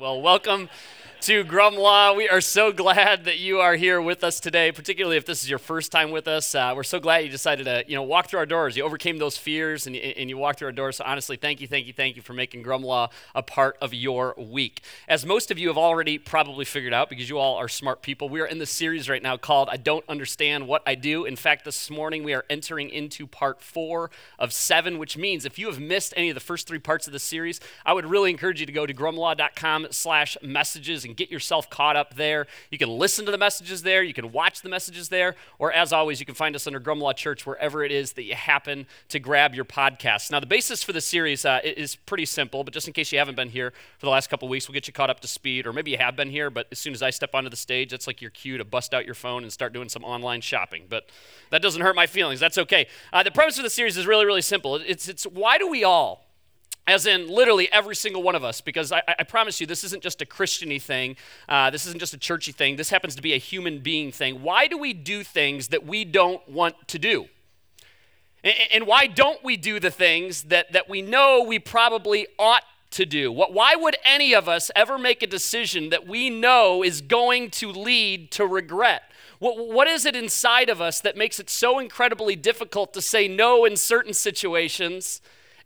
Well, welcome to Grumlaw. We are so glad that you are here with us today, particularly if this is your first time with us. Uh, we're so glad you decided to, you know, walk through our doors. You overcame those fears and, and you walked through our doors. So honestly, thank you, thank you, thank you for making Grumlaw a part of your week. As most of you have already probably figured out, because you all are smart people, we are in the series right now called "I Don't Understand What I Do." In fact, this morning we are entering into part four of seven, which means if you have missed any of the first three parts of the series, I would really encourage you to go to grumlaw.com/messages and get yourself caught up there. You can listen to the messages there, you can watch the messages there, or as always, you can find us under Grumlaw Church wherever it is that you happen to grab your podcast. Now, the basis for the series uh, is pretty simple, but just in case you haven't been here for the last couple weeks, we'll get you caught up to speed, or maybe you have been here, but as soon as I step onto the stage, that's like your cue to bust out your phone and start doing some online shopping. But that doesn't hurt my feelings. That's okay. Uh, the premise of the series is really, really simple. It's, it's why do we all as in literally every single one of us, because I, I promise you, this isn't just a Christiany thing. Uh, this isn't just a churchy thing. This happens to be a human being thing. Why do we do things that we don't want to do? And, and why don't we do the things that, that we know we probably ought to do? What, why would any of us ever make a decision that we know is going to lead to regret? What, what is it inside of us that makes it so incredibly difficult to say no in certain situations?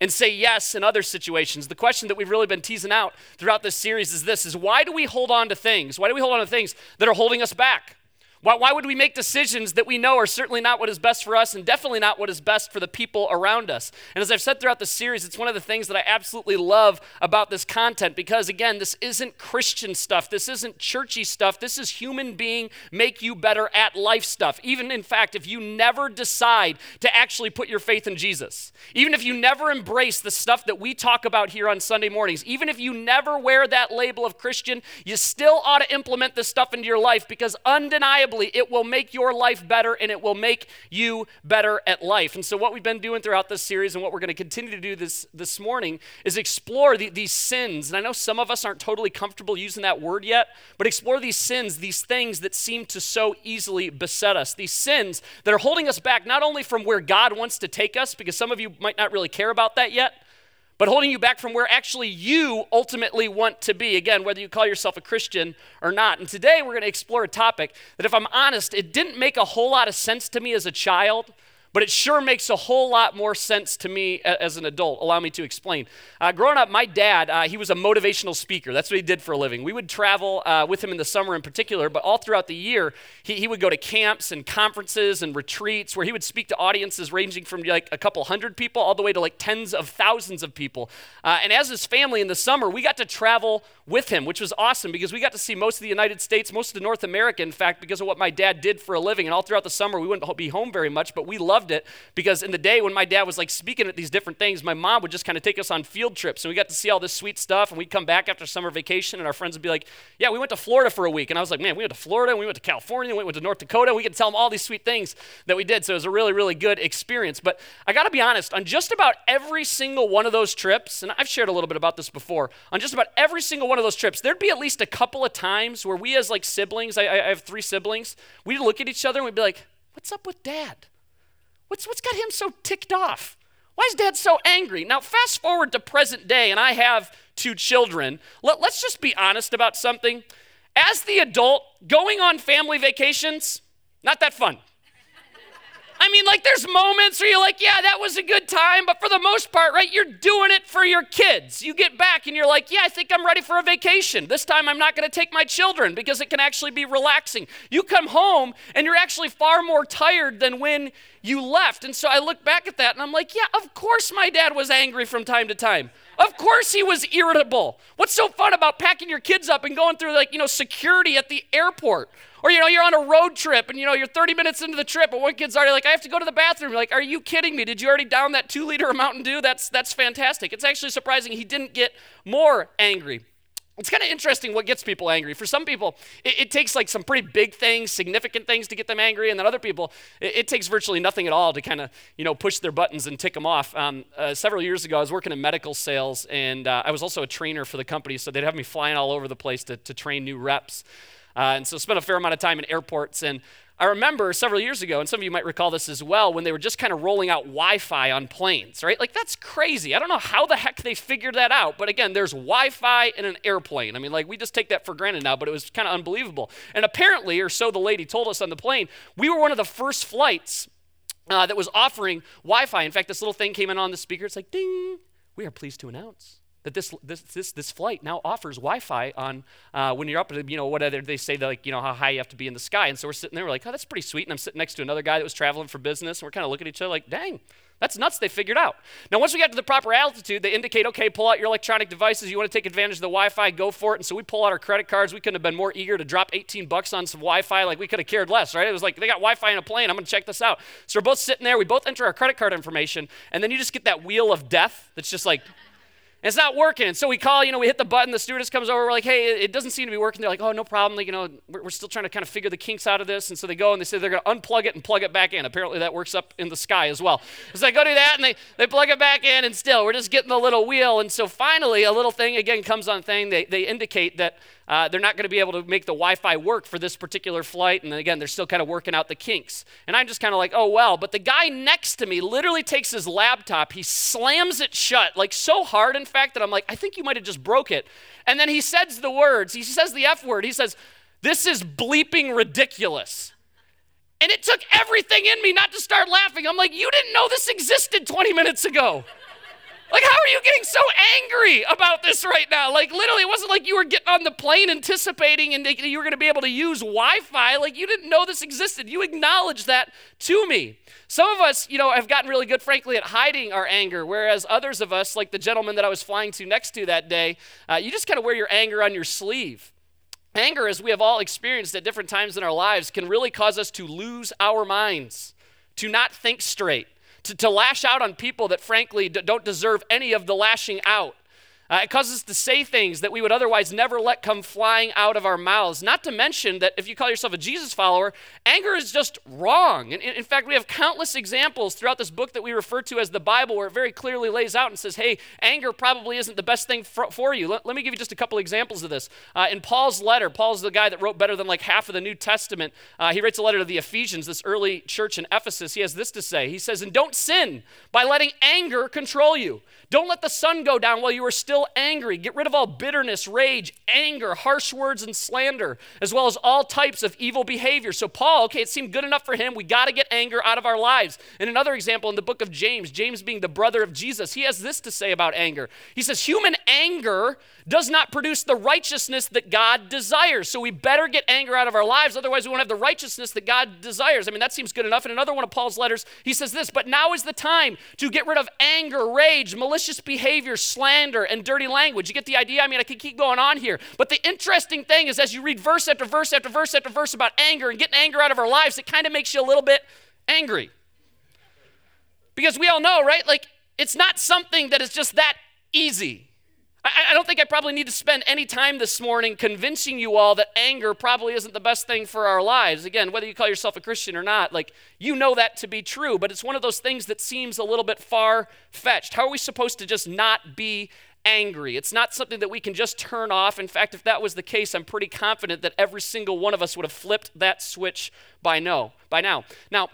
And say yes in other situations. The question that we've really been teasing out throughout this series is this is why do we hold on to things? Why do we hold on to things that are holding us back? Why, why would we make decisions that we know are certainly not what is best for us and definitely not what is best for the people around us? And as I've said throughout the series, it's one of the things that I absolutely love about this content because, again, this isn't Christian stuff. This isn't churchy stuff. This is human being, make you better at life stuff. Even, in fact, if you never decide to actually put your faith in Jesus, even if you never embrace the stuff that we talk about here on Sunday mornings, even if you never wear that label of Christian, you still ought to implement this stuff into your life because undeniably, it will make your life better and it will make you better at life. And so, what we've been doing throughout this series and what we're going to continue to do this, this morning is explore the, these sins. And I know some of us aren't totally comfortable using that word yet, but explore these sins, these things that seem to so easily beset us, these sins that are holding us back not only from where God wants to take us, because some of you might not really care about that yet but holding you back from where actually you ultimately want to be. Again, whether you call yourself a Christian or not. And today we're going to explore a topic that, if I'm honest, it didn't make a whole lot of sense to me as a child but it sure makes a whole lot more sense to me as an adult. Allow me to explain. Uh, growing up, my dad, uh, he was a motivational speaker. That's what he did for a living. We would travel uh, with him in the summer in particular, but all throughout the year, he, he would go to camps and conferences and retreats where he would speak to audiences ranging from like a couple hundred people all the way to like tens of thousands of people. Uh, and as his family in the summer, we got to travel with him, which was awesome because we got to see most of the United States, most of North America, in fact, because of what my dad did for a living. And all throughout the summer, we wouldn't be home very much, but we loved loved it because in the day when my dad was like speaking at these different things, my mom would just kind of take us on field trips and we got to see all this sweet stuff. And we'd come back after summer vacation and our friends would be like, Yeah, we went to Florida for a week. And I was like, Man, we went to Florida and we went to California and we went to North Dakota. We could tell them all these sweet things that we did. So it was a really, really good experience. But I got to be honest, on just about every single one of those trips, and I've shared a little bit about this before, on just about every single one of those trips, there'd be at least a couple of times where we as like siblings, I, I have three siblings, we'd look at each other and we'd be like, What's up with dad? What's, what's got him so ticked off? Why is dad so angry? Now, fast forward to present day, and I have two children. Let, let's just be honest about something. As the adult, going on family vacations, not that fun. I mean, like, there's moments where you're like, yeah, that was a good time, but for the most part, right, you're doing it for your kids. You get back and you're like, yeah, I think I'm ready for a vacation. This time I'm not going to take my children because it can actually be relaxing. You come home and you're actually far more tired than when you left. And so I look back at that and I'm like, yeah, of course my dad was angry from time to time. Of course he was irritable. What's so fun about packing your kids up and going through like, you know, security at the airport? Or, you know, you're on a road trip and, you know, you're 30 minutes into the trip and one kid's already like, I have to go to the bathroom. You're like, are you kidding me? Did you already down that two liter of Mountain Dew? That's, that's fantastic. It's actually surprising he didn't get more angry. It's kind of interesting what gets people angry. For some people, it, it, takes like some pretty big things, significant things to get them angry, and then other people, it, it takes virtually nothing at all to kind of, you know, push their buttons and tick them off. Um, uh, several years ago, I was working in medical sales, and uh, I was also a trainer for the company, so they'd have me flying all over the place to, to train new reps. Uh, and so spent a fair amount of time in airports. And I remember several years ago, and some of you might recall this as well, when they were just kind of rolling out Wi Fi on planes, right? Like, that's crazy. I don't know how the heck they figured that out. But again, there's Wi Fi in an airplane. I mean, like, we just take that for granted now, but it was kind of unbelievable. And apparently, or so the lady told us on the plane, we were one of the first flights uh, that was offering Wi Fi. In fact, this little thing came in on the speaker. It's like, ding, we are pleased to announce that this this this, this flight now offers Wi-Fi on uh, when you're up. You know, whatever they say, like you know how high you have to be in the sky. And so we're sitting there, we're like, oh, that's pretty sweet. And I'm sitting next to another guy that was traveling for business, and we're kind of looking at each other like, dang, that's nuts. They figured out. Now, once we got to the proper altitude, they indicate, okay, pull out your electronic devices. You want to take advantage of the Wi-Fi, go for it. And so we pull out our credit cards. We couldn't have been more eager to drop 18 bucks on some Wi-Fi. Like we could have cared less, right? It was like they got Wi-Fi in a plane. I'm going to check this out. So we're both sitting there. We both enter our credit card information, and then you just get that wheel of death that's just like it's not working. And so we call, you know, we hit the button, the stewardess comes over, we're like, hey, it doesn't seem to be working. They're like, oh, no problem. Like, you know, we're, we're still trying to kind of figure the kinks out of this. And so they go and they say they're going to unplug it and plug it back in. Apparently that works up in the sky as well. So they go do that and they, they plug it back in and still we're just getting the little wheel. And so finally a little thing again comes on thing. They, they indicate that uh, they're not going to be able to make the Wi Fi work for this particular flight. And again, they're still kind of working out the kinks. And I'm just kind of like, oh, well. But the guy next to me literally takes his laptop, he slams it shut, like so hard, in fact, that I'm like, I think you might have just broke it. And then he says the words, he says the F word. He says, This is bleeping ridiculous. And it took everything in me not to start laughing. I'm like, You didn't know this existed 20 minutes ago. Like, how are you getting so angry about this right now? Like, literally, it wasn't like you were getting on the plane anticipating and you were going to be able to use Wi Fi. Like, you didn't know this existed. You acknowledged that to me. Some of us, you know, have gotten really good, frankly, at hiding our anger, whereas others of us, like the gentleman that I was flying to next to that day, uh, you just kind of wear your anger on your sleeve. Anger, as we have all experienced at different times in our lives, can really cause us to lose our minds, to not think straight to, to lash out on people that frankly don't deserve any of the lashing out. Uh, it causes us to say things that we would otherwise never let come flying out of our mouths. Not to mention that if you call yourself a Jesus follower, anger is just wrong. And in fact, we have countless examples throughout this book that we refer to as the Bible where it very clearly lays out and says, hey, anger probably isn't the best thing for, for you. Let, let, me give you just a couple examples of this. Uh, in Paul's letter, Paul's the guy that wrote better than like half of the New Testament. Uh, he writes a letter to the Ephesians, this early church in Ephesus. He has this to say He says, And don't sin by letting anger control you. Don't let the sun go down while you are still angry. Get rid of all bitterness, rage, anger, harsh words, and slander, as well as all types of evil behavior. So, Paul, okay, it seemed good enough for him. We got to get anger out of our lives. And another example in the book of James, James being the brother of Jesus, he has this to say about anger. He says, Human anger does not produce the righteousness that God desires. So, we better get anger out of our lives, otherwise, we won't have the righteousness that God desires. I mean, that seems good enough. In another one of Paul's letters, he says this, But now is the time to get rid of anger, rage, malicious behavior, slander, and dirty language. You get the idea? I mean, I could keep going on here. But the interesting thing is, as you read verse after verse after verse after verse about anger and getting anger out of our lives, it kind of makes you a little bit angry. Because we all know, right? Like, it's not something that is just that easy. I, I, don't think I probably need to spend any time this morning convincing you all that anger probably isn't the best thing for our lives. Again, whether you call yourself a Christian or not, like you know that to be true, but it's one of those things that seems a little bit far fetched. How are we supposed to just not be angry? It's not something that we can just turn off. In fact, if that was the case, I'm pretty confident that every single one of us would have flipped that switch by no, by now. Now,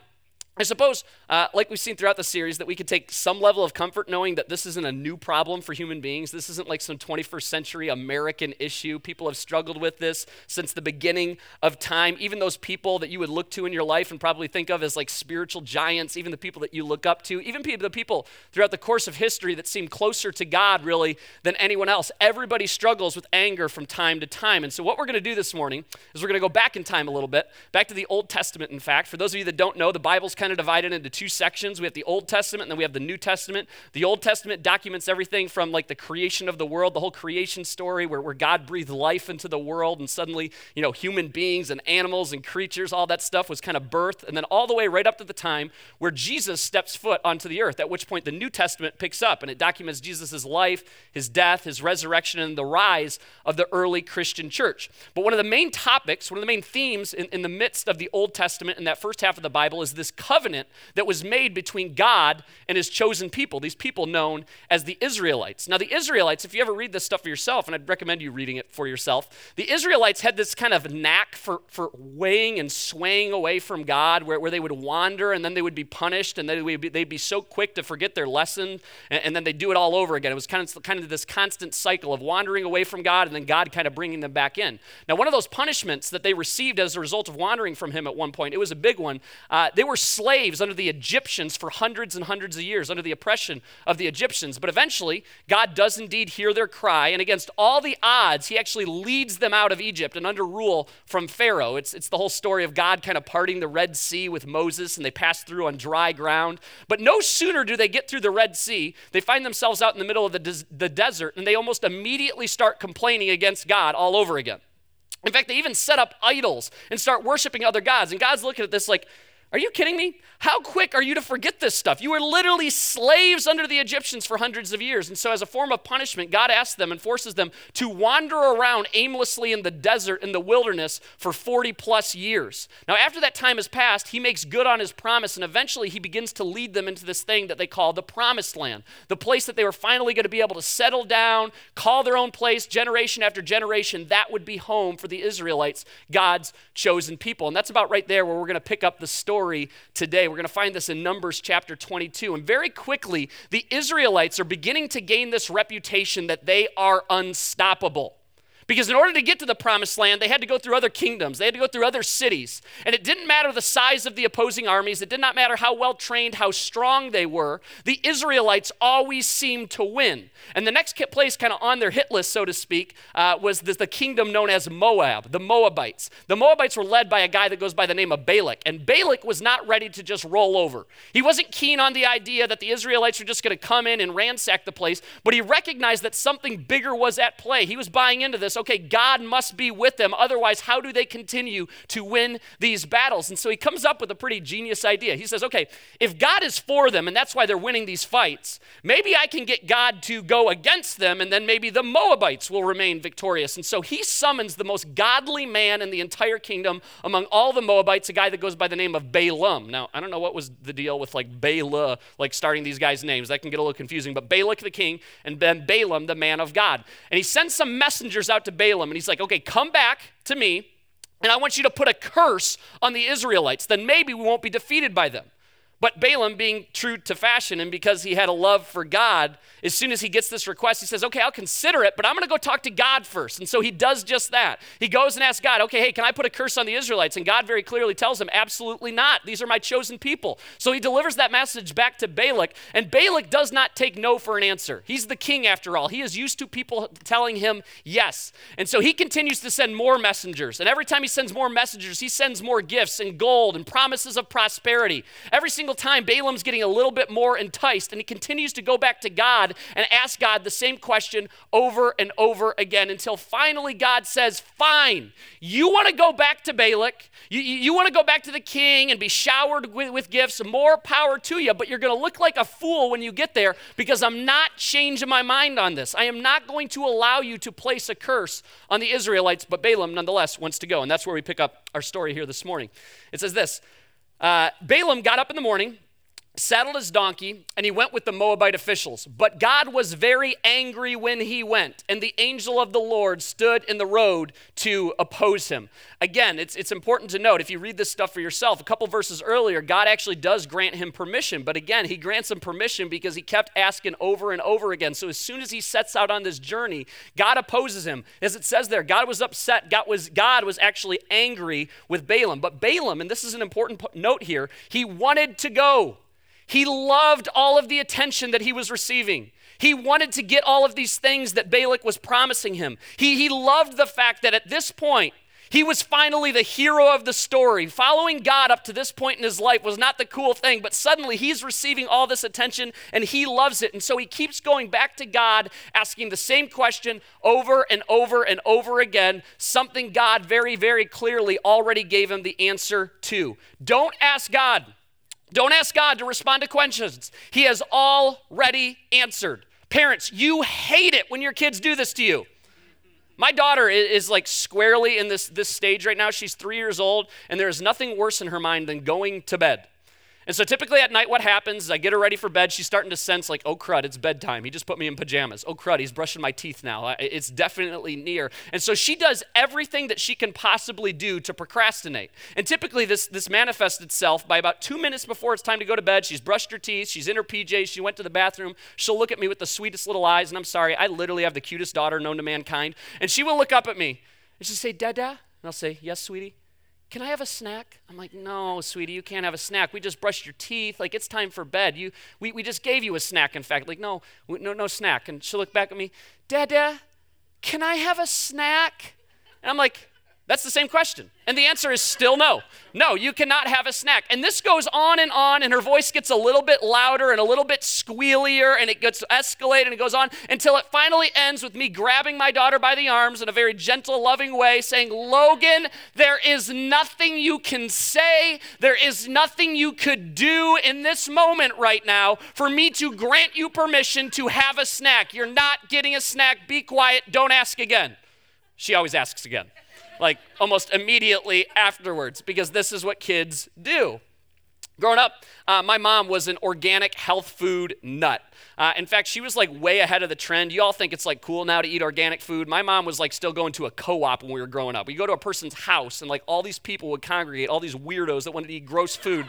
I suppose, uh, like we've seen throughout the series, that we could take some level of comfort knowing that this isn't a new problem for human beings. This isn't like some 21st century American issue. People have struggled with this since the beginning of time. Even those people that you would look to in your life and probably think of as like spiritual giants, even the people that you look up to, even the people throughout the course of history that seem closer to God really than anyone else. Everybody struggles with anger from time to time. And so, what we're going to do this morning is we're going to go back in time a little bit, back to the Old Testament, in fact. For those of you that don't know, the Bible's kind of divided into two sections. We have the Old Testament and then we have the New Testament. The Old Testament documents everything from like the creation of the world, the whole creation story where, where God breathed life into the world and suddenly, you know, human beings and animals and creatures, all that stuff was kind of birth. And then all the way right up to the time where Jesus steps foot onto the earth, at which point the New Testament picks up and it documents Jesus' life, his death, his resurrection, and the rise of the early Christian church. But one of the main topics, one of the main themes in, in the midst of the Old Testament in that first half of the Bible is this covenant that was made between God and his chosen people, these people known as the Israelites. Now, the Israelites, if you ever read this stuff for yourself, and I'd recommend you reading it for yourself, the Israelites had this kind of knack for, for weighing and swaying away from God, where, where they would wander and then they would be punished, and they would be, they'd be so quick to forget their lesson, and, and then they'd do it all over again. It was kind of, kind of this constant cycle of wandering away from God and then God kind of bringing them back in. Now, one of those punishments that they received as a result of wandering from Him at one point, it was a big one. Uh, they were slaves under the Egyptians for hundreds and hundreds of years, under the oppression of the Egyptians. But eventually, God does indeed hear their cry, and against all the odds, He actually leads them out of Egypt and under rule from Pharaoh. It's, it's the whole story of God kind of parting the Red Sea with Moses, and they pass through on dry ground. But no sooner do they get through the Red Sea, they find themselves out in the middle of the, des- the desert, and they almost immediately start complaining against God all over again. In fact, they even set up idols and start worshiping other gods. And God's looking at this like, are you kidding me? How quick are you to forget this stuff? You were literally slaves under the Egyptians for hundreds of years. And so, as a form of punishment, God asks them and forces them to wander around aimlessly in the desert, in the wilderness, for 40 plus years. Now, after that time has passed, he makes good on his promise, and eventually he begins to lead them into this thing that they call the promised land, the place that they were finally going to be able to settle down, call their own place, generation after generation. That would be home for the Israelites, God's chosen people. And that's about right there where we're going to pick up the story story today. We're going to find this in Numbers chapter 22. And very quickly, the Israelites are beginning to gain this reputation that they are unstoppable. Because in order to get to the promised land, they had to go through other kingdoms, they had to go through other cities. And it didn't matter the size of the opposing armies, it did not matter how well trained, how strong they were. The Israelites always seemed to win. And the next place, kind of on their hit list, so to speak, uh, was the, the kingdom known as Moab, the Moabites. The Moabites were led by a guy that goes by the name of Balak. And Balak was not ready to just roll over. He wasn't keen on the idea that the Israelites were just going to come in and ransack the place, but he recognized that something bigger was at play. He was buying into this okay, God must be with them. Otherwise, how do they continue to win these battles? And so he comes up with a pretty genius idea. He says, okay, if God is for them and that's why they're winning these fights, maybe I can get God to go against them and then maybe the Moabites will remain victorious. And so he summons the most godly man in the entire kingdom among all the Moabites, a guy that goes by the name of Balaam. Now, I don't know what was the deal with like Bala, like starting these guys' names. That can get a little confusing, but Balak the king and then Balaam the man of God. And he sends some messengers out to to Balaam and he's like, okay, come back to me and I want you to put a curse on the Israelites. Then maybe we won't be defeated by them. But Balaam, being true to fashion and because he had a love for God, as soon as he gets this request, he says, Okay, I'll consider it, but I'm going to go talk to God first. And so he does just that. He goes and asks God, Okay, hey, can I put a curse on the Israelites? And God very clearly tells him, Absolutely not. These are my chosen people. So he delivers that message back to Balak, and Balak does not take no for an answer. He's the king after all. He is used to people telling him yes. And so he continues to send more messengers. And every time he sends more messengers, he sends more gifts and gold and promises of prosperity. Every single single time, Balaam's getting a little bit more enticed, and he continues to go back to God and ask God the same question over and over again until finally God says, Fine, you want to go back to Balak, you, you want to go back to the king and be showered with, with gifts, more power to you, but you're going to look like a fool when you get there because I'm not changing my mind on this. I am not going to allow you to place a curse on the Israelites, but Balaam nonetheless wants to go. And that's where we pick up our story here this morning. It says this uh, Balaam got up in the morning, saddled his donkey, and he went with the Moabite officials. But God was very angry when he went, and the angel of the Lord stood in the road to oppose him. Again, it's, it's important to note, if you read this stuff for yourself, a couple verses earlier, God actually does grant him permission. But again, he grants him permission because he kept asking over and over again. So as soon as he sets out on this journey, God opposes him. As it says there, God was upset. God was, God was actually angry with Balaam. But Balaam, and this is an important note here, he wanted to go. He loved all of the attention that he was receiving. He wanted to get all of these things that Balak was promising him. He, he loved the fact that at this point, he was finally the hero of the story. Following God up to this point in his life was not the cool thing, but suddenly he's receiving all this attention and he loves it. And so he keeps going back to God, asking the same question over and over and over again, something God very, very clearly already gave him the answer to. Don't ask God don't ask God to respond to questions. He has already answered. Parents, you hate it when your kids do this to you. My daughter is, like squarely in this, this stage right now. She's three years old, and there is nothing worse in her mind than going to bed. And so typically at night, what happens is I get her ready for bed. She's starting to sense, like, oh crud, it's bedtime. He just put me in pajamas. Oh crud, he's brushing my teeth now. It's definitely near. And so she does everything that she can possibly do to procrastinate. And typically this, this manifests itself by about two minutes before it's time to go to bed. She's brushed her teeth, she's in her PJs, she went to the bathroom. She'll look at me with the sweetest little eyes. And I'm sorry, I literally have the cutest daughter known to mankind. And she will look up at me and she'll say, Dada? And I'll say, Yes, sweetie. Can I have a snack? I'm like, No, sweetie, you can't have a snack. We just brushed your teeth. Like, it's time for bed. You, we, we just gave you a snack, in fact. Like, no, no, no snack. And she'll look back at me, Dada, can I have a snack? And I'm like, That's the same question. And the answer is still no. No, you cannot have a snack. And this goes on and on, and her voice gets a little bit louder and a little bit squealier, and it gets escalated and it goes on until it finally ends with me grabbing my daughter by the arms in a very gentle, loving way, saying, Logan, there is nothing you can say, there is nothing you could do in this moment right now for me to grant you permission to have a snack. You're not getting a snack. Be quiet. Don't ask again. She always asks again like almost immediately afterwards because this is what kids do. Growing up, uh, my mom was an organic health food nut. Uh, in fact, she was like way ahead of the trend. You all think it's like cool now to eat organic food. My mom was like still going to a co op when we were growing up. We go to a person's house and like all these people would congregate, all these weirdos that wanted to eat gross food.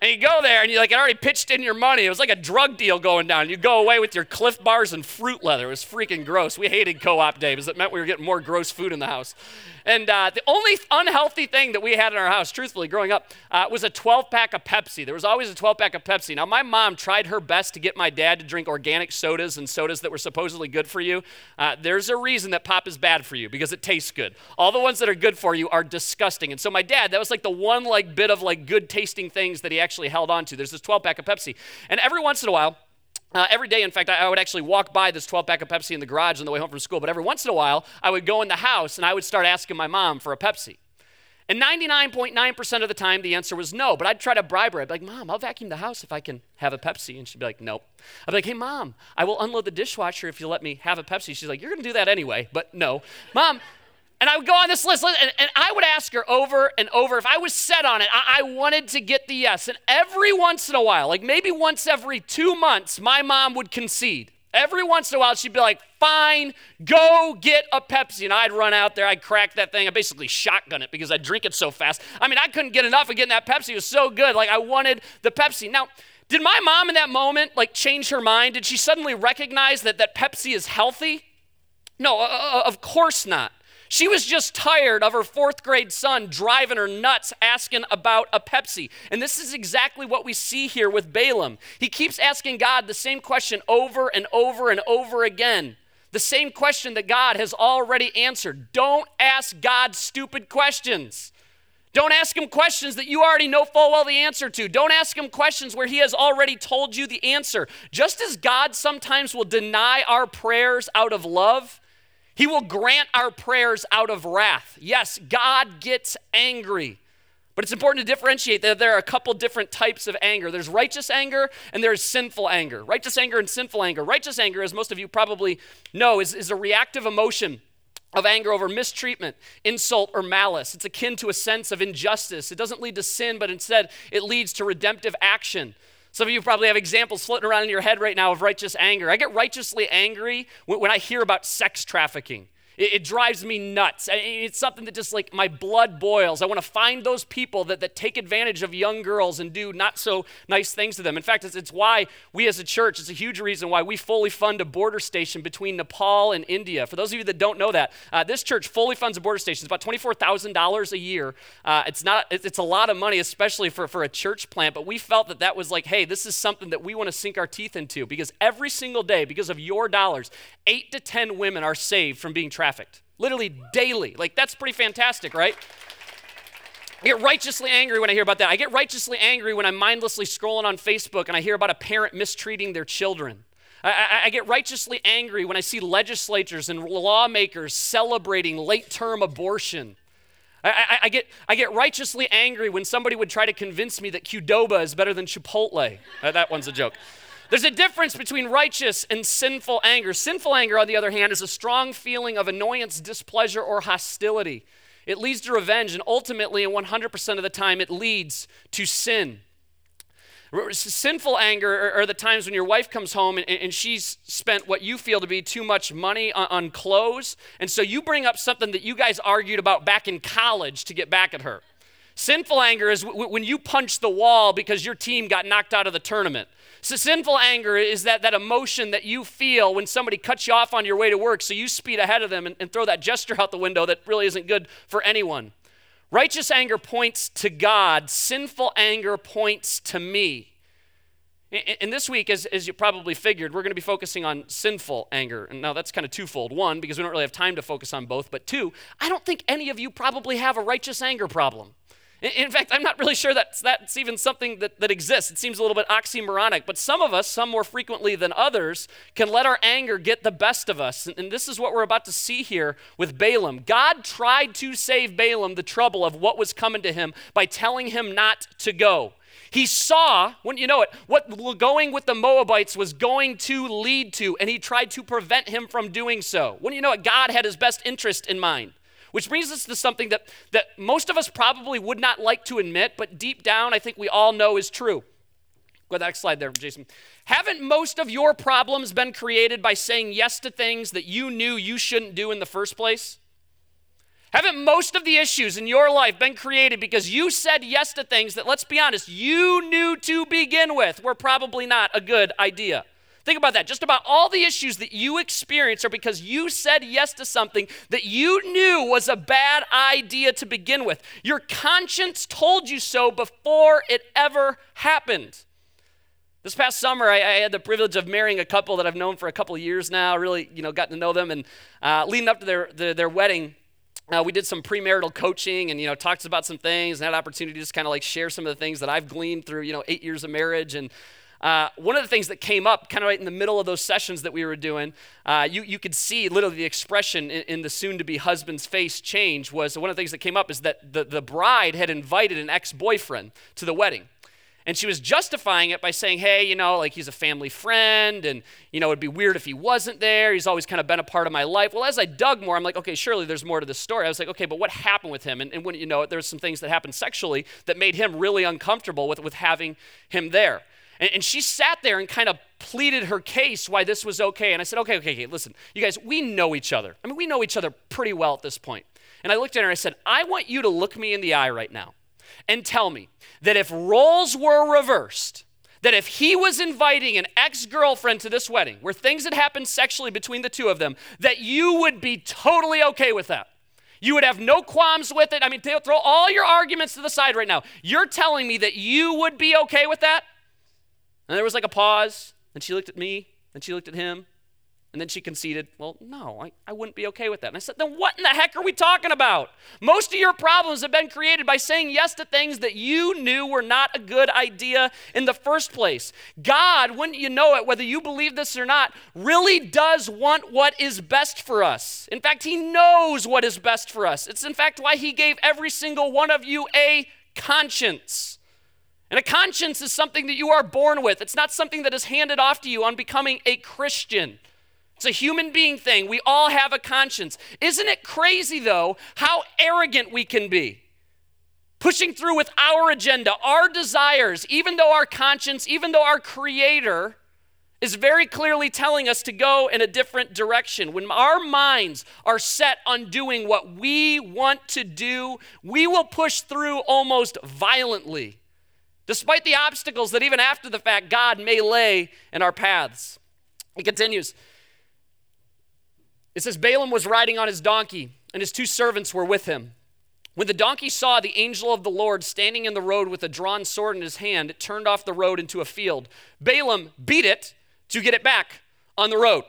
And you go there and you like it already pitched in your money. It was like a drug deal going down. You go away with your Clif bars and fruit leather. It was freaking gross. We hated co-op day because it meant we were getting more gross food in the house. And uh, the only unhealthy thing that we had in our house, truthfully, growing up, uh, was a 12 pack of Pepsi. There was always a 12 pack of Pepsi. Now, my mom tried her best to get my dad to drink organic sodas and sodas that were supposedly good for you. Uh, there's a reason that pop is bad for you because it tastes good. All the ones that are good for you are disgusting. And so, my dad, that was like the one like bit of like good tasting things that he actually held on to. There's this 12 pack of Pepsi. And every once in a while, uh, every day, in fact, I, I, would actually walk by this 12 pack of Pepsi in the garage on the way home from school. But every once in a while, I would go in the house and I would start asking my mom for a Pepsi. And 99.9% of the time, the answer was no. But I'd try to bribe her. I'd be like, Mom, I'll vacuum the house if I can have a Pepsi. And she'd be like, Nope. I'd be like, Hey, Mom, I will unload the dishwasher if you let me have a Pepsi. She's like, You're going to do that anyway, but no. Mom, and I would go on this list, and, and, I would ask her over and over if I was set on it. I, I, wanted to get the yes. And every once in a while, like maybe once every two months, my mom would concede. Every once in a while, she'd be like, fine, go get a Pepsi. And I'd run out there, I'd crack that thing. I basically shotgun it because I drink it so fast. I mean, I couldn't get enough of getting that Pepsi. It was so good. Like, I wanted the Pepsi. Now, did my mom in that moment, like, change her mind? Did she suddenly recognize that, that Pepsi is healthy? No, uh, uh of course not. She was just tired of her fourth grade son driving her nuts asking about a Pepsi. And this is exactly what we see here with Balaam. He keeps asking God the same question over and over and over again. The same question that God has already answered. Don't ask God stupid questions. Don't ask him questions that you already know full well the answer to. Don't ask him questions where he has already told you the answer. Just as God sometimes will deny our prayers out of love, he will grant our prayers out of wrath. Yes, God gets angry. But it's important to differentiate that there are a couple different types of anger. There's righteous anger and there's sinful anger. Righteous anger and sinful anger. Righteous anger, as most of you probably know, is, is a reactive emotion of anger over mistreatment, insult, or malice. It's akin to a sense of injustice. It doesn't lead to sin, but instead it leads to redemptive action. Some of you probably have examples floating around in your head right now of righteous anger. I get righteously angry when, I hear about sex trafficking. It, it drives me nuts. It's something that just like my blood boils. I want to find those people that, that take advantage of young girls and do not so nice things to them. In fact, it's, it's why we as a church, it's a huge reason why we fully fund a border station between Nepal and India. For those of you that don't know that, uh, this church fully funds a border station. It's about $24,000 a year. Uh, it's not, it's a lot of money, especially for, for a church plant, but we felt that that was like, hey, this is something that we want to sink our teeth into because every single day, because of your dollars, eight to 10 women are saved from being trafficked trafficked, literally daily. Like, that's pretty fantastic, right? I get righteously angry when I hear about that. I get righteously angry when I'm mindlessly scrolling on Facebook and I hear about a parent mistreating their children. I, I, get righteously angry when I see legislators and lawmakers celebrating late term abortion. I, I, get, I get righteously angry when somebody would try to convince me that Qdoba is better than Chipotle. Uh, that one's a joke. There's a difference between righteous and sinful anger. Sinful anger, on the other hand, is a strong feeling of annoyance, displeasure, or hostility. It leads to revenge, and ultimately, and 100% of the time, it leads to sin. Sinful anger are, the times when your wife comes home and, she's spent what you feel to be too much money on, clothes. And so you bring up something that you guys argued about back in college to get back at her. Sinful anger is when you punch the wall because your team got knocked out of the tournament. So sinful anger is that, that emotion that you feel when somebody cuts you off on your way to work, so you speed ahead of them and, and throw that gesture out the window that really isn't good for anyone. Righteous anger points to God, sinful anger points to me. And this week, as, as you probably figured, we're going to be focusing on sinful anger. And now that's kind of twofold. One, because we don't really have time to focus on both. But two, I don't think any of you probably have a righteous anger problem. In fact, I'm not really sure that that's even something that, that exists. It seems a little bit oxymoronic, but some of us, some more frequently than others, can let our anger get the best of us. And, and this is what we're about to see here with Balaam. God tried to save Balaam the trouble of what was coming to him by telling him not to go. He saw, wouldn't you know it, what going with the Moabites was going to lead to, and he tried to prevent him from doing so. Wouldn't you know it, God had his best interest in mind. Which brings us to something that, that most of us probably would not like to admit, but deep down, I think we all know is true. Go to the next slide there, Jason. Haven't most of your problems been created by saying yes to things that you knew you shouldn't do in the first place? Haven't most of the issues in your life been created because you said yes to things that, let's be honest, you knew to begin with were probably not a good idea? Think about that. Just about all the issues that you experience are because you said yes to something that you knew was a bad idea to begin with. Your conscience told you so before it ever happened. This past summer, I, I, had the privilege of marrying a couple that I've known for a couple of years now. Really, you know, got to know them, and uh, leading up to their their, their wedding, uh, we did some premarital coaching, and you know, talked about some things, and had opportunity to just kind of like share some of the things that I've gleaned through you know eight years of marriage, and uh, one of the things that came up kind of right in the middle of those sessions that we were doing, uh, you, you could see literally the expression in, in the soon to be husband's face change was one of the things that came up is that the, the bride had invited an ex boyfriend to the wedding. And she was justifying it by saying, hey, you know, like he's a family friend, and, you know, it'd be weird if he wasn't there. He's always kind of been a part of my life. Well, as I dug more, I'm like, okay, surely there's more to the story. I was like, okay, but what happened with him? And, and wouldn't you know there was some things that happened sexually that made him really uncomfortable with, with having him there. And, and she sat there and kind of pleaded her case why this was okay. And I said, okay, okay, okay, listen, you guys, we know each other. I mean, we know each other pretty well at this point. And I looked at her and I said, I want you to look me in the eye right now and tell me that if roles were reversed, that if he was inviting an ex girlfriend to this wedding where things had happened sexually between the two of them, that you would be totally okay with that. You would have no qualms with it. I mean, throw all your arguments to the side right now. You're telling me that you would be okay with that? And there was like a pause, and she looked at me, and she looked at him, and then she conceded, Well, no, I, I wouldn't be okay with that. And I said, Then what in the heck are we talking about? Most of your problems have been created by saying yes to things that you knew were not a good idea in the first place. God, wouldn't you know it, whether you believe this or not, really does want what is best for us. In fact, He knows what is best for us. It's in fact why He gave every single one of you a conscience. And a conscience is something that you are born with. It's not something that is handed off to you on becoming a Christian. It's a human being thing. We all have a conscience. Isn't it crazy, though, how arrogant we can be? Pushing through with our agenda, our desires, even though our conscience, even though our Creator is very clearly telling us to go in a different direction. When our minds are set on doing what we want to do, we will push through almost violently despite the obstacles that even after the fact God may lay in our paths. He continues. It says, Balaam was riding on his donkey, and his two servants were with him. When the donkey saw the angel of the Lord standing in the road with a drawn sword in his hand, it turned off the road into a field. Balaam beat it to get it back on the road.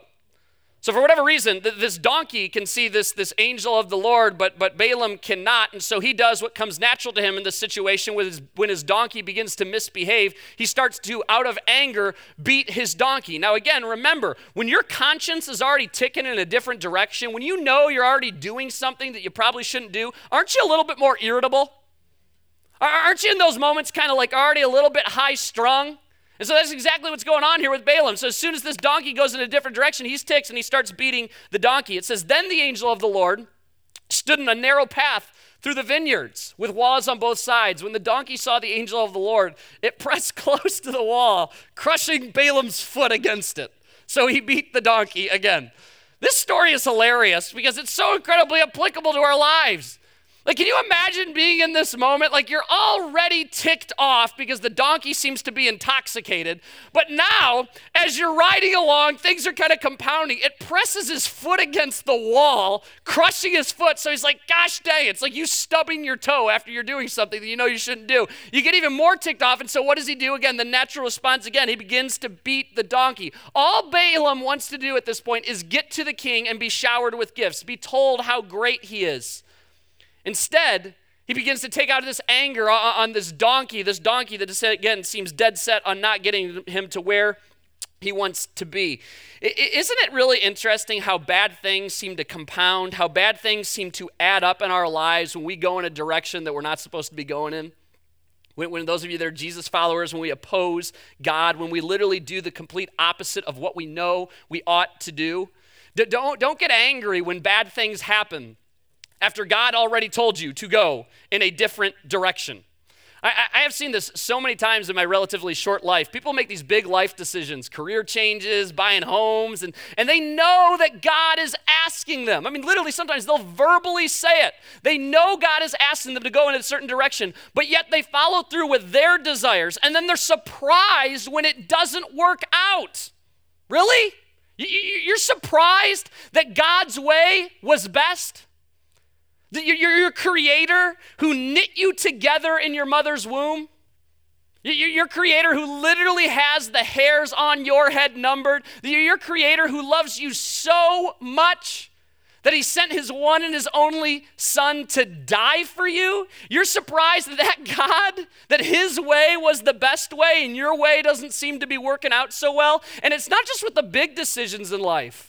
So, for whatever reason, this donkey can see this, this angel of the Lord, but, but Balaam cannot. And so he does what comes natural to him in this situation his, when his donkey begins to misbehave. He starts to, out of anger, beat his donkey. Now, again, remember, when your conscience is already ticking in a different direction, when you know you're already doing something that you probably shouldn't do, aren't you a little bit more irritable? Aren't you in those moments kind of like already a little bit high strung? And so that's exactly what's going on here with Balaam. So as soon as this donkey goes in a different direction, he ticks and he starts beating the donkey. It says, Then the angel of the Lord stood in a narrow path through the vineyards with walls on both sides. When the donkey saw the angel of the Lord, it pressed close to the wall, crushing Balaam's foot against it. So he beat the donkey again. This story is hilarious because it's so incredibly applicable to our lives. Like, can you imagine being in this moment? Like, you're already ticked off because the donkey seems to be intoxicated. But now, as you're riding along, things are kind of compounding. It presses his foot against the wall, crushing his foot. So he's like, gosh dang, it's like you stubbing your toe after you're doing something that you know you shouldn't do. You get even more ticked off. And so, what does he do again? The natural response again, he begins to beat the donkey. All Balaam wants to do at this point is get to the king and be showered with gifts, be told how great he is. Instead, he begins to take out this anger on, this donkey, this donkey that again seems dead set on not getting him to where he wants to be. Isn't it really interesting how bad things seem to compound, how bad things seem to add up in our lives when we go in a direction that we're not supposed to be going in? When, when, those of you that are Jesus followers, when we oppose God, when we literally do the complete opposite of what we know we ought to do. Don't, don't get angry when bad things happen after God already told you to go in a different direction. I, I, have seen this so many times in my relatively short life. People make these big life decisions, career changes, buying homes, and, and they know that God is asking them. I mean, literally, sometimes they'll verbally say it. They know God is asking them to go in a certain direction, but yet they follow through with their desires, and then they're surprised when it doesn't work out. Really? You're surprised that God's way was best? You your, your creator who knit you together in your mother's womb. Your creator who literally has the hairs on your head numbered. Your creator who loves you so much that he sent his one and his only son to die for you. You're surprised that that God, that his way was the best way and your way doesn't seem to be working out so well. And it's not just with the big decisions in life.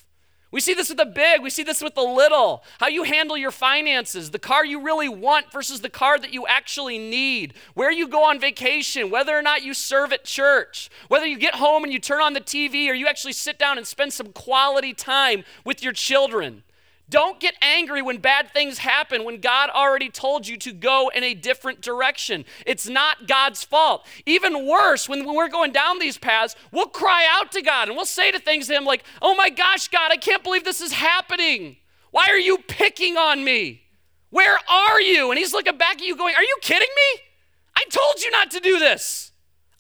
We see this with the big, we see this with the little. How you handle your finances, the car you really want versus the car that you actually need, where you go on vacation, whether or not you serve at church, whether you get home and you turn on the TV or you actually sit down and spend some quality time with your children. Don't get angry when bad things happen when God already told you to go in a different direction. It's not God's fault. Even worse, when, we're going down these paths, we'll cry out to God and we'll say to things to Him like, Oh my gosh, God, I can't believe this is happening. Why are you picking on me? Where are you? And He's looking back at you going, Are you kidding me? I told you not to do this.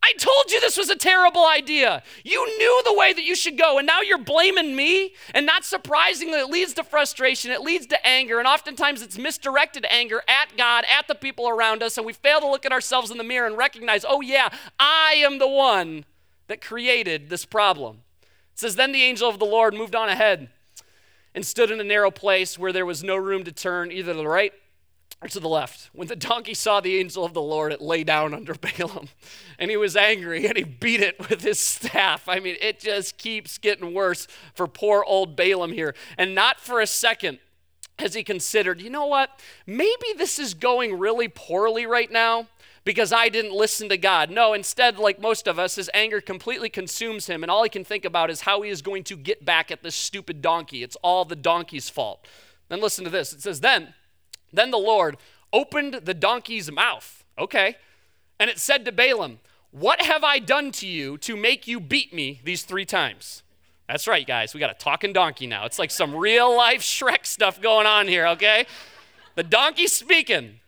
I told you this was a terrible idea. You knew the way that you should go, and now you're blaming me. And not surprisingly, it leads to frustration, it leads to anger, and oftentimes it's misdirected anger at God, at the people around us, and we fail to look at ourselves in the mirror and recognize, oh, yeah, I am the one that created this problem. It says, Then the angel of the Lord moved on ahead and stood in a narrow place where there was no room to turn either to the right or to the left. When the donkey saw the angel of the Lord, it lay down under Balaam. And he was angry and he beat it with his staff. I mean, it just keeps getting worse for poor old Balaam here. And not for a second has he considered, you know what? Maybe this is going really poorly right now because I didn't listen to God. No, instead, like most of us, his anger completely consumes him, and all he can think about is how he is going to get back at this stupid donkey. It's all the donkey's fault. Then listen to this it says, Then then the Lord opened the donkey's mouth. Okay. And it said to Balaam, What have I done to you to make you beat me these three times? That's right, guys. We got a talking donkey now. It's like some real life Shrek stuff going on here, okay? The donkey's speaking.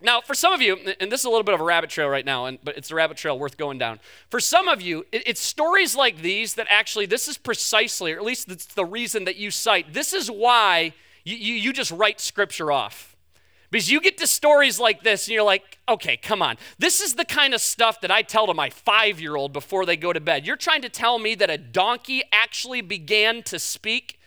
Now, for some of you, and this is a little bit of a rabbit trail right now, but it's a rabbit trail worth going down. For some of you, it, it's stories like these that actually, this is precisely, or at least it's the reason that you cite. This is why you, you just write scripture off because you get to stories like this and you're like, okay, come on. This is the kind of stuff that I tell to my five year old before they go to bed. You're trying to tell me that a donkey actually began to speak?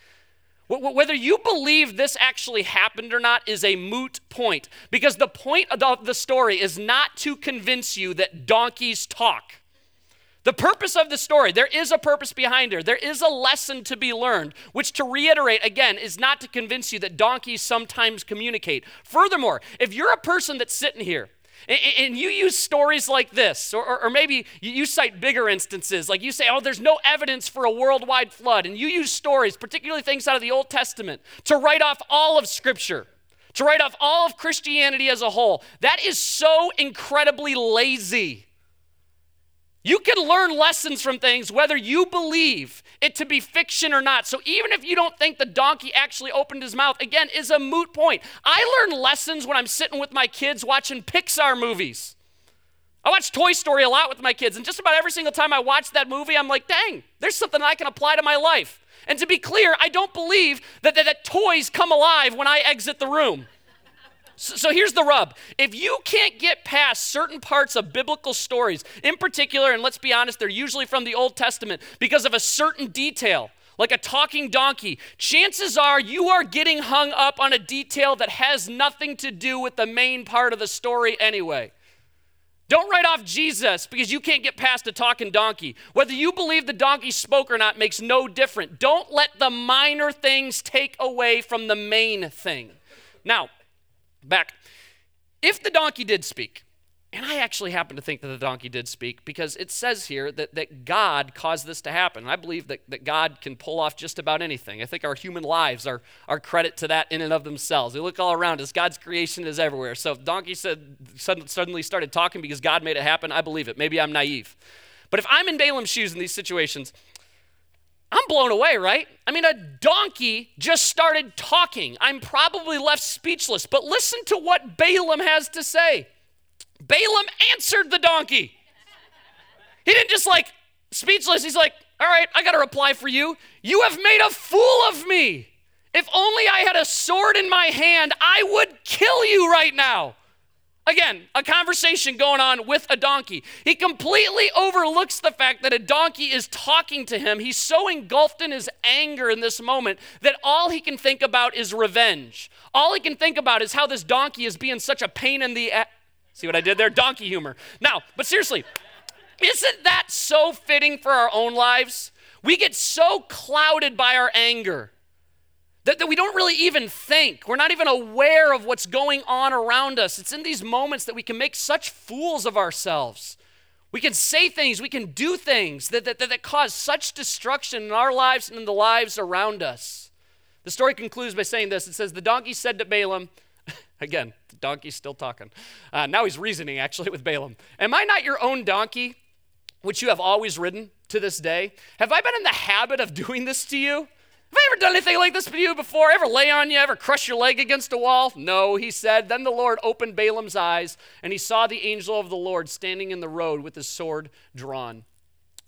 Whether you believe this actually happened or not is a moot point because the point of the story is not to convince you that donkeys talk. The purpose of the story, there is a purpose behind her. There is a lesson to be learned, which, to reiterate again, is not to convince you that donkeys sometimes communicate. Furthermore, if you're a person that's sitting here and you use stories like this, or, or, maybe you cite bigger instances, like you say, oh, there's no evidence for a worldwide flood, and you use stories, particularly things out of the Old Testament, to write off all of Scripture. to write off all of Christianity as a whole. That is so incredibly lazy. You can learn lessons from things whether you believe it to be fiction or not. So even if you don't think the donkey actually opened his mouth, again, is a moot point. I learn lessons when I'm sitting with my kids watching Pixar movies. I watch Toy Story a lot with my kids, and just about every single time I watch that movie, I'm like, dang, there's something I can apply to my life. And to be clear, I don't believe that, that, that toys come alive when I exit the room. So, here's the rub. If you can't get past certain parts of biblical stories, in particular, and let's be honest, they're usually from the Old Testament, because of a certain detail, like a talking donkey, chances are you are getting hung up on a detail that has nothing to do with the main part of the story anyway. Don't write off Jesus because you can't get past a talking donkey. Whether you believe the donkey spoke or not makes no difference. Don't let the minor things take away from the main thing. Now, back. If the donkey did speak, and I actually happen to think that the donkey did speak because it says here that, that God caused this to happen. I believe that, that God can pull off just about anything. I think our human lives are, are credit to that in and of themselves. We look all around us, God's creation is everywhere. So if donkey said, suddenly started talking because God made it happen, I believe it. Maybe I'm naive. But if I'm in Balaam's shoes in these situations, I'm blown away, right? I mean, a donkey just started talking. I'm probably left speechless. But listen to what Balaam has to say. Balaam answered the donkey. He didn't just like speechless. He's like, all right, I got a reply for you. You have made a fool of me. If only I had a sword in my hand, I would kill you right now. Again, a conversation going on with a donkey. He completely overlooks the fact that a donkey is talking to him. He's so engulfed in his anger in this moment that all he can think about is revenge. All he can think about is how this donkey is being such a pain in the See what I did there? Donkey humor. Now, but seriously, isn't that so fitting for our own lives? We get so clouded by our anger that, that we don't really even think. We're not even aware of what's going on around us. It's in these moments that we can make such fools of ourselves. We can say things, we can do things that, that, that, that cause such destruction in our lives and in the lives around us. The story concludes by saying this it says, The donkey said to Balaam, Again, the donkey's still talking. Uh, now he's reasoning actually with Balaam. Am I not your own donkey, which you have always ridden to this day? Have I been in the habit of doing this to you? Have I ever done anything like this to you before? Ever lay on you? Ever crush your leg against a wall? No, he said. Then the Lord opened Balaam's eyes, and he saw the angel of the Lord standing in the road with his sword drawn.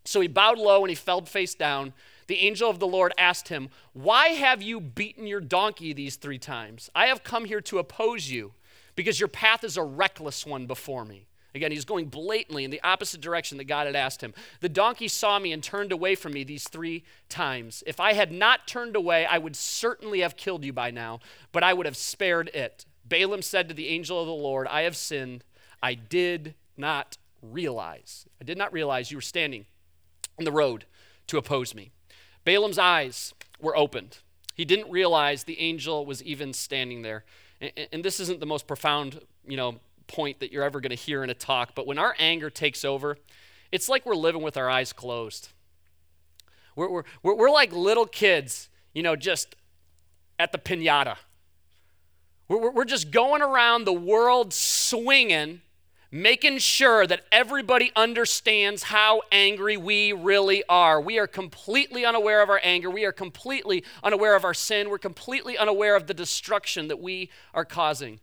So he bowed low and he fell face down the angel of the Lord asked him, Why have you beaten your donkey these three times? I have come here to oppose you because your path is a reckless one before me. Again, he's going blatantly in the opposite direction that God had asked him. The donkey saw me and turned away from me these three times. If I had not turned away, I would certainly have killed you by now, but I would have spared it. Balaam said to the angel of the Lord, I have sinned. I did not realize. I did not realize you were standing in the road to oppose me. Balaam's eyes were opened. He didn't realize the angel was even standing there. And, and this isn't the most profound, you know, point that you're ever going to hear in a talk, but when our anger takes over, it's like we're living with our eyes closed. We're, we're, we're like little kids, you know, just at the pinata. We're, we're just going around the world swinging making sure that everybody understands how angry we really are. We are completely unaware of our anger. We are completely unaware of our sin. We're completely unaware of the destruction that we are causing.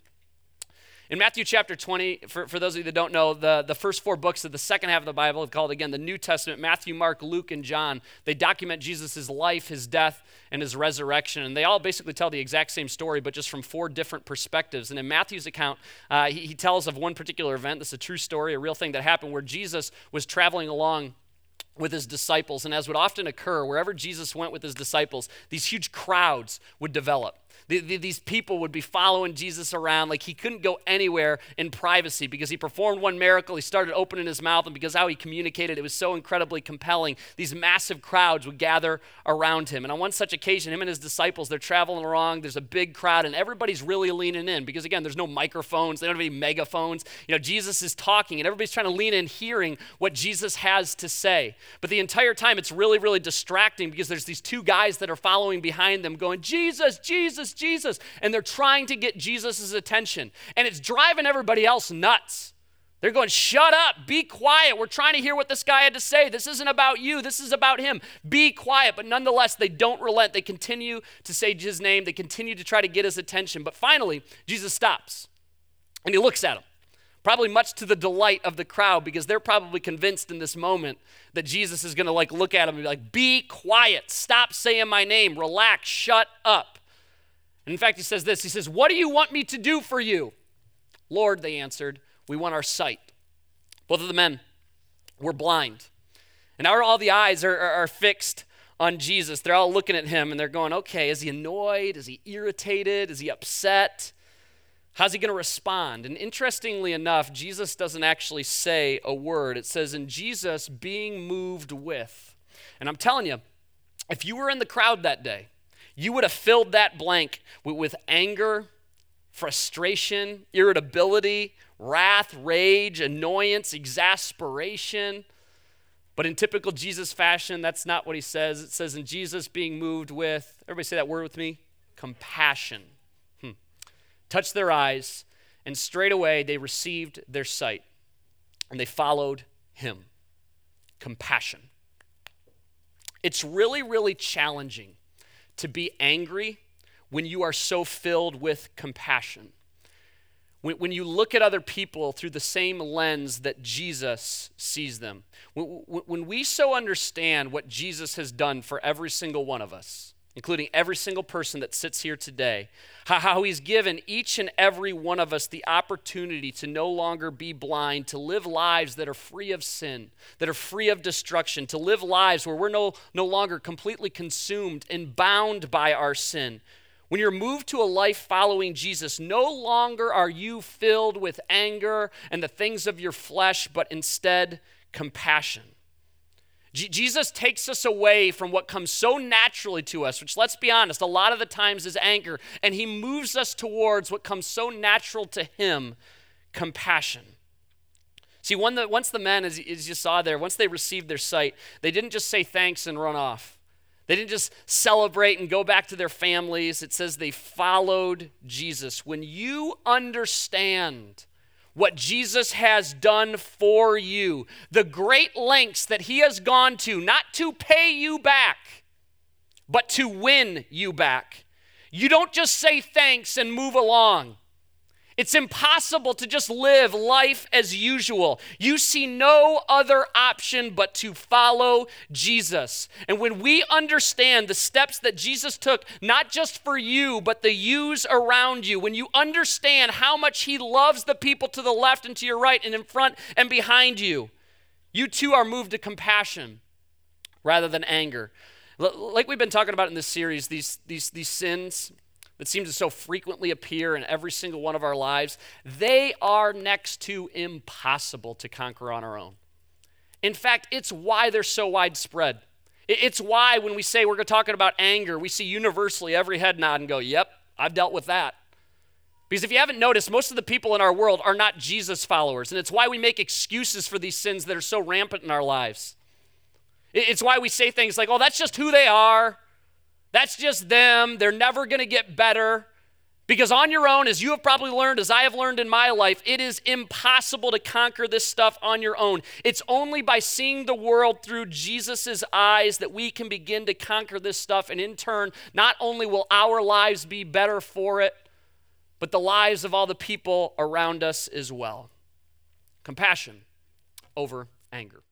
In Matthew chapter 20, for, for those of you that don't know, the, the first four books of the second half of the Bible called, again, the New Testament Matthew, Mark, Luke, and John. They document Jesus' life, his death, and his resurrection. And they all basically tell the exact same story, but just from four different perspectives. And in Matthew's account, uh, he, he tells of one particular event. This is a true story, a real thing that happened where Jesus was traveling along with his disciples. And as would often occur, wherever Jesus went with his disciples, these huge crowds would develop. The, the, these people would be following Jesus around like he couldn't go anywhere in privacy because he performed one miracle. He started opening his mouth, and because how he communicated, it was so incredibly compelling. These massive crowds would gather around him. And on one such occasion, him and his disciples, they're traveling along. There's a big crowd, and everybody's really leaning in because, again, there's no microphones, they don't have any megaphones. You know, Jesus is talking, and everybody's trying to lean in, hearing what Jesus has to say. But the entire time, it's really, really distracting because there's these two guys that are following behind them going, Jesus, Jesus, Jesus. And they're trying to get Jesus' attention. And it's driving everybody else nuts. They're going, shut up, be quiet. We're trying to hear what this guy had to say. This isn't about you, this is about him. Be quiet. But nonetheless, they don't relent. They continue to say his name, they continue to try to get his attention. But finally, Jesus stops and he looks at them. Probably much to the delight of the crowd because they're probably convinced in this moment that Jesus is going to like look at him and be like, "Be quiet. Stop saying my name. Relax. Shut up." And in fact, he says this. He says, "What do you want me to do for you?" Lord, they answered, we want our sight. Both of the men were blind. And now all the eyes are, are, are fixed on Jesus. They're all looking at him and they're going, okay, is he annoyed? Is he irritated? Is he upset? How's he going to respond? And interestingly enough, Jesus doesn't actually say a word. It says, in Jesus being moved with. And I'm telling you, if you were in the crowd that day, you would have filled that blank with, anger, frustration, irritability, wrath, rage, annoyance, exasperation. But in typical Jesus fashion, that's not what he says. It says, in Jesus being moved with, everybody say that word with me compassion. Hmm. Touched their eyes, and straightway they received their sight, and they followed him. Compassion. It's really, really challenging to be angry when you are so filled with compassion. When, when you look at other people through the same lens that Jesus sees them, when, when we so understand what Jesus has done for every single one of us, including every single person that sits here today, how, how, he's given each and every one of us the opportunity to no longer be blind, to live lives that are free of sin, that are free of destruction, to live lives where we're no, no longer completely consumed and bound by our sin. When you're moved to a life following Jesus, no longer are you filled with anger and the things of your flesh, but instead compassion. G- Jesus takes us away from what comes so naturally to us, which, let's be honest, a lot of the times is anger, and he moves us towards what comes so natural to him compassion. See, once the men, as you saw there, once they received their sight, they didn't just say thanks and run off. They didn't just celebrate and go back to their families. It says they followed Jesus. When you understand what Jesus has done for you, the great lengths that he has gone to, not to pay you back, but to win you back, you don't just say thanks and move along. It's impossible to just live life as usual. You see no other option but to follow Jesus. And when we understand the steps that Jesus took, not just for you, but the yous around you, when you understand how much He loves the people to the left and to your right and in front and behind you, you too are moved to compassion rather than anger. Like we've been talking about in this series, these, these, these sins, that seem to so frequently appear in every single one of our lives, they are next to impossible to conquer on our own. In fact, it's why they're so widespread. It's why when we say we're talking about anger, we see universally every head nod and go, Yep, I've dealt with that. Because if you haven't noticed, most of the people in our world are not Jesus followers. And it's why we make excuses for these sins that are so rampant in our lives. It's why we say things like, oh, that's just who they are. That's just them. They're never going to get better. Because on your own, as you have probably learned, as I have learned in my life, it is impossible to conquer this stuff on your own. It's only by seeing the world through Jesus' eyes that we can begin to conquer this stuff. And in turn, not only will our lives be better for it, but the lives of all the people around us as well. Compassion over anger.